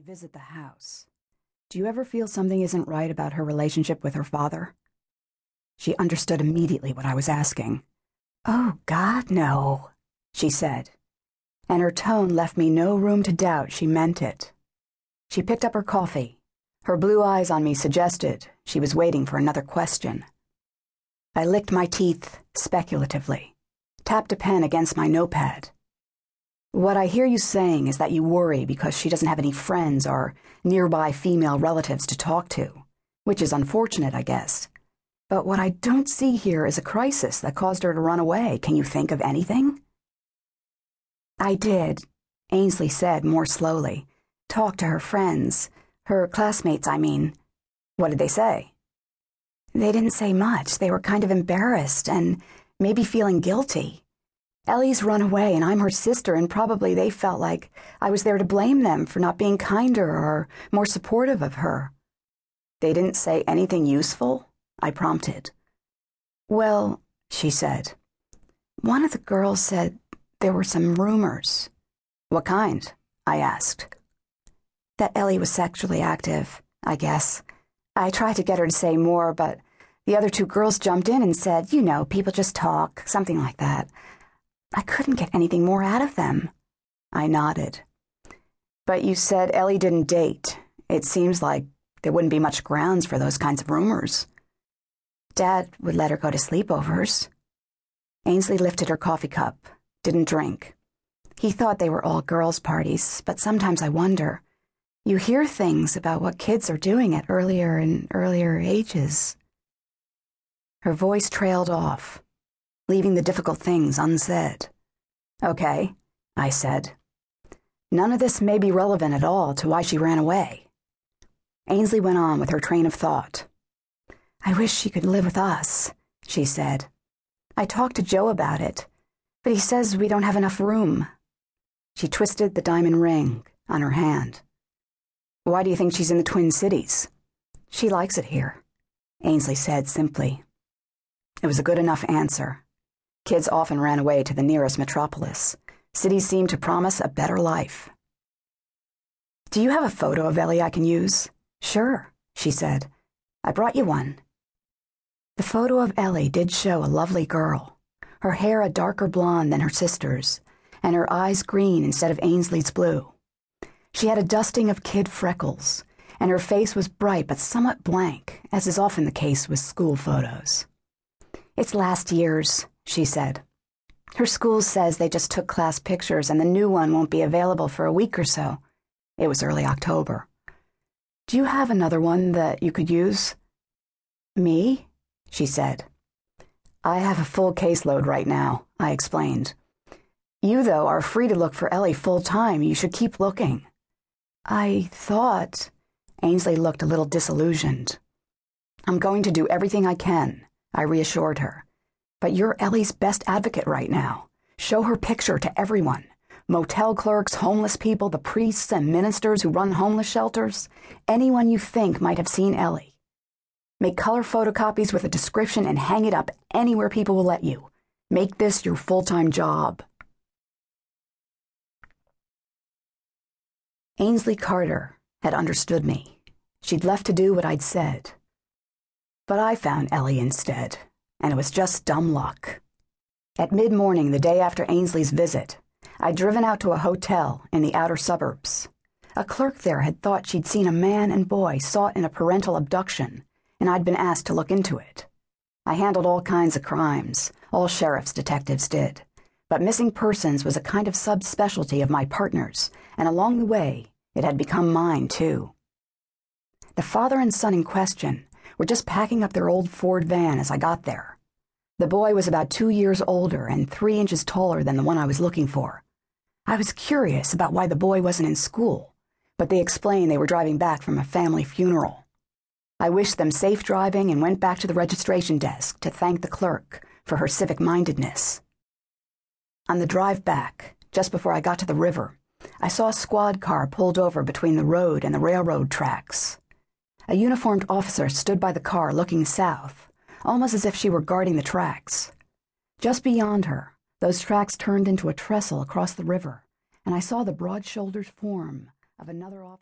you visit the house, do you ever feel something isn't right about her relationship with her father? She understood immediately what I was asking. Oh, God, no, she said, and her tone left me no room to doubt she meant it. She picked up her coffee. Her blue eyes on me suggested she was waiting for another question. I licked my teeth speculatively, tapped a pen against my notepad. What I hear you saying is that you worry because she doesn't have any friends or nearby female relatives to talk to, which is unfortunate, I guess. But what I don't see here is a crisis that caused her to run away. Can you think of anything? I did, Ainsley said more slowly. Talk to her friends. Her classmates, I mean. What did they say? They didn't say much. They were kind of embarrassed and maybe feeling guilty. Ellie's run away and I'm her sister, and probably they felt like I was there to blame them for not being kinder or more supportive of her. They didn't say anything useful? I prompted. Well, she said. One of the girls said there were some rumors. What kind? I asked. That Ellie was sexually active, I guess. I tried to get her to say more, but the other two girls jumped in and said, you know, people just talk, something like that. I couldn't get anything more out of them. I nodded. But you said Ellie didn't date. It seems like there wouldn't be much grounds for those kinds of rumors. Dad would let her go to sleepovers. Ainsley lifted her coffee cup, didn't drink. He thought they were all girls' parties, but sometimes I wonder. You hear things about what kids are doing at earlier and earlier ages. Her voice trailed off, leaving the difficult things unsaid. Okay, I said. None of this may be relevant at all to why she ran away. Ainsley went on with her train of thought. I wish she could live with us, she said. I talked to Joe about it, but he says we don't have enough room. She twisted the diamond ring on her hand. Why do you think she's in the Twin Cities? She likes it here, Ainsley said simply. It was a good enough answer. Kids often ran away to the nearest metropolis. Cities seemed to promise a better life. Do you have a photo of Ellie I can use? Sure, she said. I brought you one. The photo of Ellie did show a lovely girl, her hair a darker blonde than her sister's, and her eyes green instead of Ainsley's blue. She had a dusting of kid freckles, and her face was bright but somewhat blank, as is often the case with school photos. It's last year's, she said. Her school says they just took class pictures and the new one won't be available for a week or so. It was early October. Do you have another one that you could use? Me? she said. I have a full caseload right now, I explained. You, though, are free to look for Ellie full time. You should keep looking. I thought. Ainsley looked a little disillusioned. I'm going to do everything I can, I reassured her. But you're Ellie's best advocate right now. Show her picture to everyone motel clerks, homeless people, the priests and ministers who run homeless shelters, anyone you think might have seen Ellie. Make color photocopies with a description and hang it up anywhere people will let you. Make this your full time job. Ainsley Carter had understood me. She'd left to do what I'd said. But I found Ellie instead, and it was just dumb luck. At mid morning, the day after Ainsley's visit, I'd driven out to a hotel in the outer suburbs. A clerk there had thought she'd seen a man and boy sought in a parental abduction and I'd been asked to look into it. I handled all kinds of crimes, all sheriff's detectives did. But missing persons was a kind of subspecialty of my partner's, and along the way, it had become mine, too. The father and son in question were just packing up their old Ford van as I got there. The boy was about two years older and three inches taller than the one I was looking for. I was curious about why the boy wasn't in school, but they explained they were driving back from a family funeral. I wished them safe driving and went back to the registration desk to thank the clerk for her civic mindedness. On the drive back, just before I got to the river, I saw a squad car pulled over between the road and the railroad tracks. A uniformed officer stood by the car looking south, almost as if she were guarding the tracks. Just beyond her, those tracks turned into a trestle across the river, and I saw the broad shouldered form of another officer.